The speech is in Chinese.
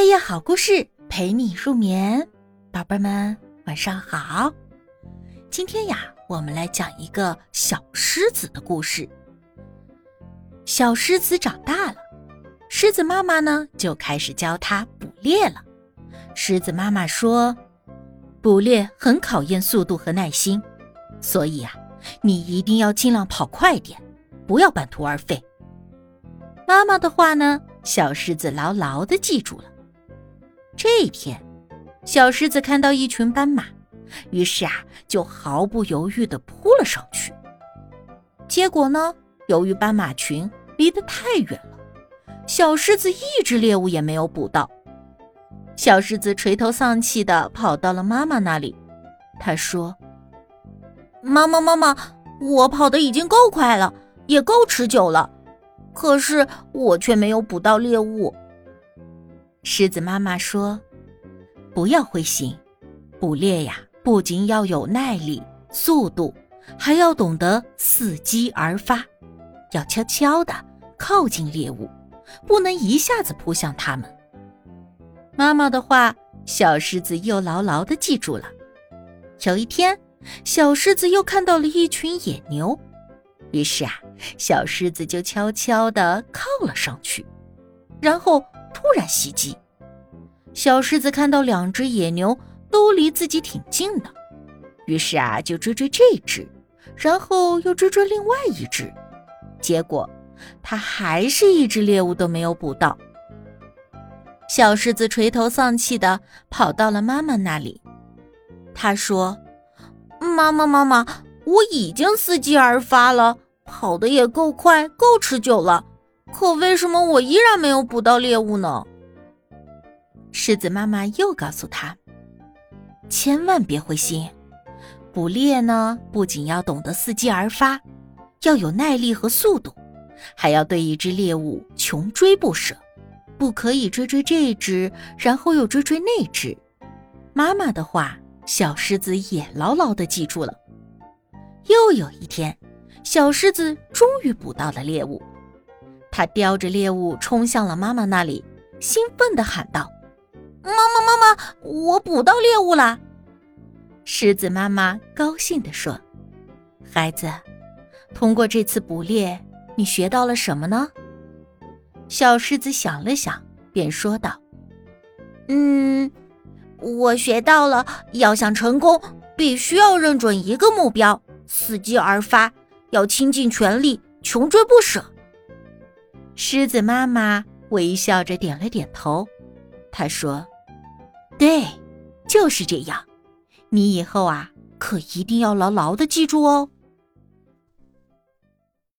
夜夜好故事陪你入眠，宝贝们晚上好。今天呀，我们来讲一个小狮子的故事。小狮子长大了，狮子妈妈呢就开始教它捕猎了。狮子妈妈说，捕猎很考验速度和耐心，所以啊，你一定要尽量跑快点，不要半途而废。妈妈的话呢，小狮子牢牢的记住了。这一天，小狮子看到一群斑马，于是啊，就毫不犹豫地扑了上去。结果呢，由于斑马群离得太远了，小狮子一只猎物也没有捕到。小狮子垂头丧气地跑到了妈妈那里，他说：“妈妈，妈妈，我跑得已经够快了，也够持久了，可是我却没有捕到猎物。”狮子妈妈说：“不要灰心，捕猎呀，不仅要有耐力、速度，还要懂得伺机而发，要悄悄地靠近猎物，不能一下子扑向它们。”妈妈的话，小狮子又牢牢地记住了。有一天，小狮子又看到了一群野牛，于是啊，小狮子就悄悄地靠了上去，然后。突然袭击，小狮子看到两只野牛都离自己挺近的，于是啊就追追这只，然后又追追另外一只，结果他还是一只猎物都没有捕到。小狮子垂头丧气的跑到了妈妈那里，他说：“妈妈，妈妈，我已经伺机而发了，跑得也够快，够持久了。”可为什么我依然没有捕到猎物呢？狮子妈妈又告诉他：“千万别灰心，捕猎呢不仅要懂得伺机而发，要有耐力和速度，还要对一只猎物穷追不舍，不可以追追这只，然后又追追那只。”妈妈的话，小狮子也牢牢的记住了。又有一天，小狮子终于捕到了猎物。他叼着猎物冲向了妈妈那里，兴奋地喊道：“妈妈，妈妈，我捕到猎物了！”狮子妈妈高兴地说：“孩子，通过这次捕猎，你学到了什么呢？”小狮子想了想，便说道：“嗯，我学到了，要想成功，必须要认准一个目标，伺机而发，要倾尽全力，穷追不舍。”狮子妈妈微笑着点了点头，她说：“对，就是这样。你以后啊，可一定要牢牢的记住哦。”